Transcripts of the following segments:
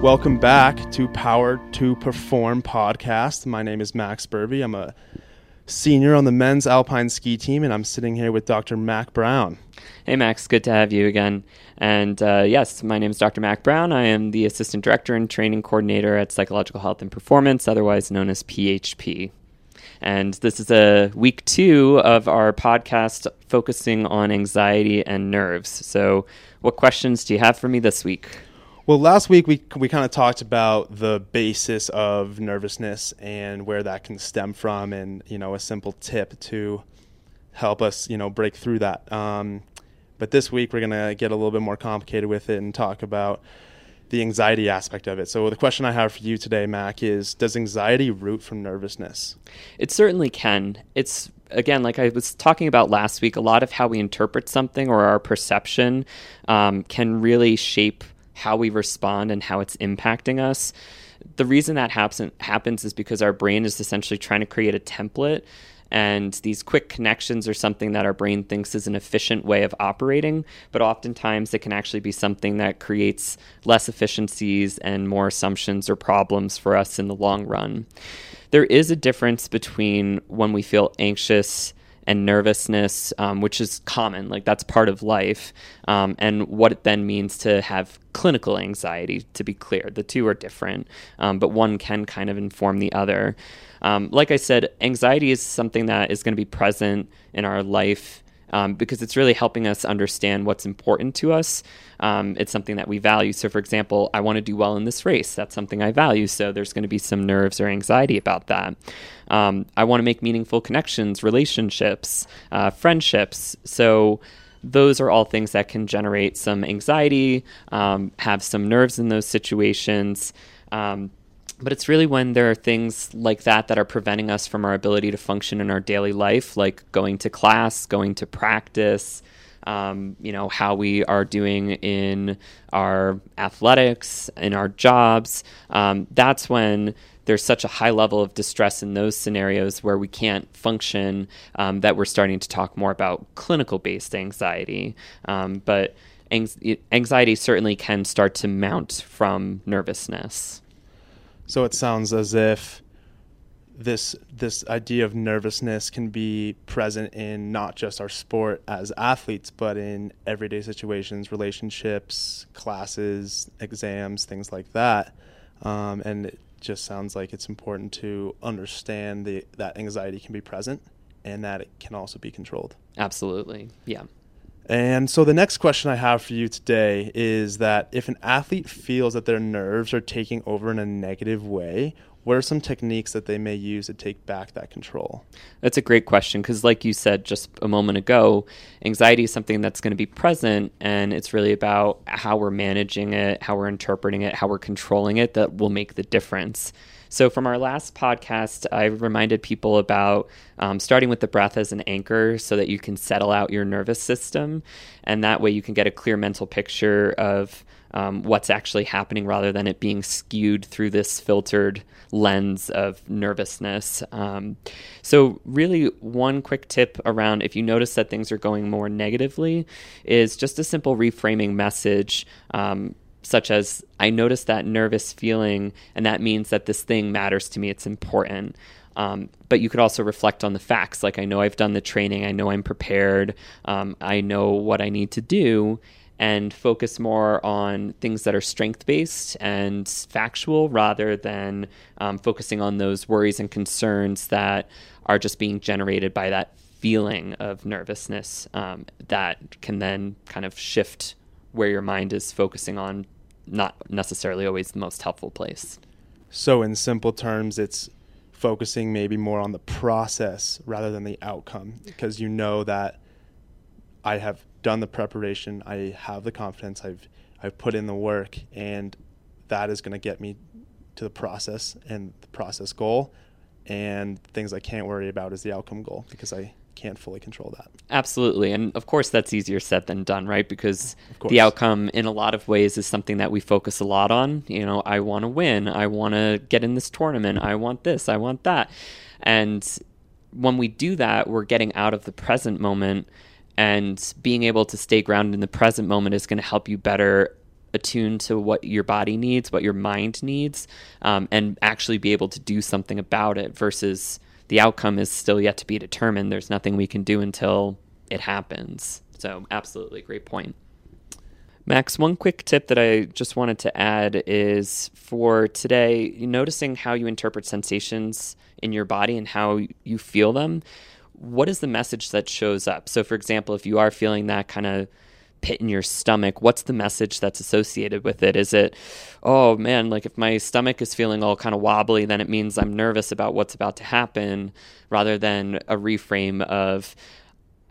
Welcome back to Power to Perform podcast. My name is Max Burby. I'm a senior on the men's alpine ski team, and I'm sitting here with Dr. Mac Brown. Hey, Max, good to have you again. And uh, yes, my name is Dr. Mac Brown. I am the Assistant Director and Training Coordinator at Psychological Health and Performance, otherwise known as PHP. And this is a week two of our podcast focusing on anxiety and nerves. So, what questions do you have for me this week? Well, last week we we kind of talked about the basis of nervousness and where that can stem from, and you know a simple tip to help us you know break through that. Um, but this week we're gonna get a little bit more complicated with it and talk about the anxiety aspect of it. So the question I have for you today, Mac, is does anxiety root from nervousness? It certainly can. It's again, like I was talking about last week, a lot of how we interpret something or our perception um, can really shape how we respond and how it's impacting us. The reason that happens is because our brain is essentially trying to create a template and these quick connections are something that our brain thinks is an efficient way of operating, but oftentimes it can actually be something that creates less efficiencies and more assumptions or problems for us in the long run. There is a difference between when we feel anxious and nervousness, um, which is common, like that's part of life, um, and what it then means to have clinical anxiety, to be clear. The two are different, um, but one can kind of inform the other. Um, like I said, anxiety is something that is going to be present in our life um, because it's really helping us understand what's important to us. Um, it's something that we value. So, for example, I want to do well in this race. That's something I value. So, there's going to be some nerves or anxiety about that. Um, I want to make meaningful connections, relationships, uh, friendships. So, those are all things that can generate some anxiety, um, have some nerves in those situations. Um, but it's really when there are things like that that are preventing us from our ability to function in our daily life, like going to class, going to practice, um, you know, how we are doing in our athletics, in our jobs. Um, that's when there's such a high level of distress in those scenarios where we can't function um, that we're starting to talk more about clinical based anxiety. Um, but anxiety certainly can start to mount from nervousness. So it sounds as if this this idea of nervousness can be present in not just our sport as athletes, but in everyday situations, relationships, classes, exams, things like that. Um, and it just sounds like it's important to understand the, that anxiety can be present and that it can also be controlled. Absolutely, yeah. And so the next question I have for you today is that if an athlete feels that their nerves are taking over in a negative way, what are some techniques that they may use to take back that control? That's a great question because, like you said just a moment ago, anxiety is something that's going to be present, and it's really about how we're managing it, how we're interpreting it, how we're controlling it that will make the difference. So, from our last podcast, I reminded people about um, starting with the breath as an anchor so that you can settle out your nervous system. And that way you can get a clear mental picture of um, what's actually happening rather than it being skewed through this filtered lens of nervousness. Um, so, really, one quick tip around if you notice that things are going more negatively is just a simple reframing message. Um, such as I notice that nervous feeling, and that means that this thing matters to me. It's important. Um, but you could also reflect on the facts. Like, I know I've done the training, I know I'm prepared, um, I know what I need to do, and focus more on things that are strength based and factual rather than um, focusing on those worries and concerns that are just being generated by that feeling of nervousness um, that can then kind of shift where your mind is focusing on not necessarily always the most helpful place. So, in simple terms, it's focusing maybe more on the process rather than the outcome because you know that I have done the preparation, I have the confidence, I've I've put in the work, and that is going to get me to the process and the process goal. And things I can't worry about is the outcome goal because I can't fully control that. Absolutely. And of course, that's easier said than done, right? Because the outcome, in a lot of ways, is something that we focus a lot on. You know, I want to win. I want to get in this tournament. I want this. I want that. And when we do that, we're getting out of the present moment. And being able to stay grounded in the present moment is going to help you better attuned to what your body needs, what your mind needs, um, and actually be able to do something about it versus the outcome is still yet to be determined. There's nothing we can do until it happens. So, absolutely great point. Max, one quick tip that I just wanted to add is for today, noticing how you interpret sensations in your body and how you feel them. What is the message that shows up? So, for example, if you are feeling that kind of pit in your stomach, what's the message that's associated with it? Is it, oh man, like if my stomach is feeling all kind of wobbly, then it means I'm nervous about what's about to happen, rather than a reframe of,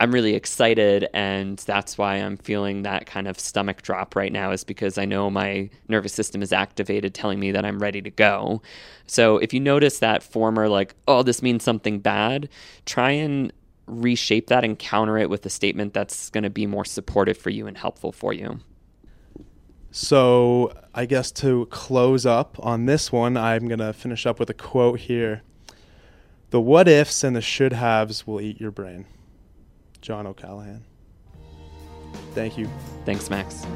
I'm really excited, and that's why I'm feeling that kind of stomach drop right now, is because I know my nervous system is activated, telling me that I'm ready to go. So if you notice that former, like, oh, this means something bad, try and reshape that and counter it with a statement that's going to be more supportive for you and helpful for you. So, I guess to close up on this one, I'm going to finish up with a quote here. The what ifs and the should haves will eat your brain. John O'Callaghan. Thank you. Thanks, Max.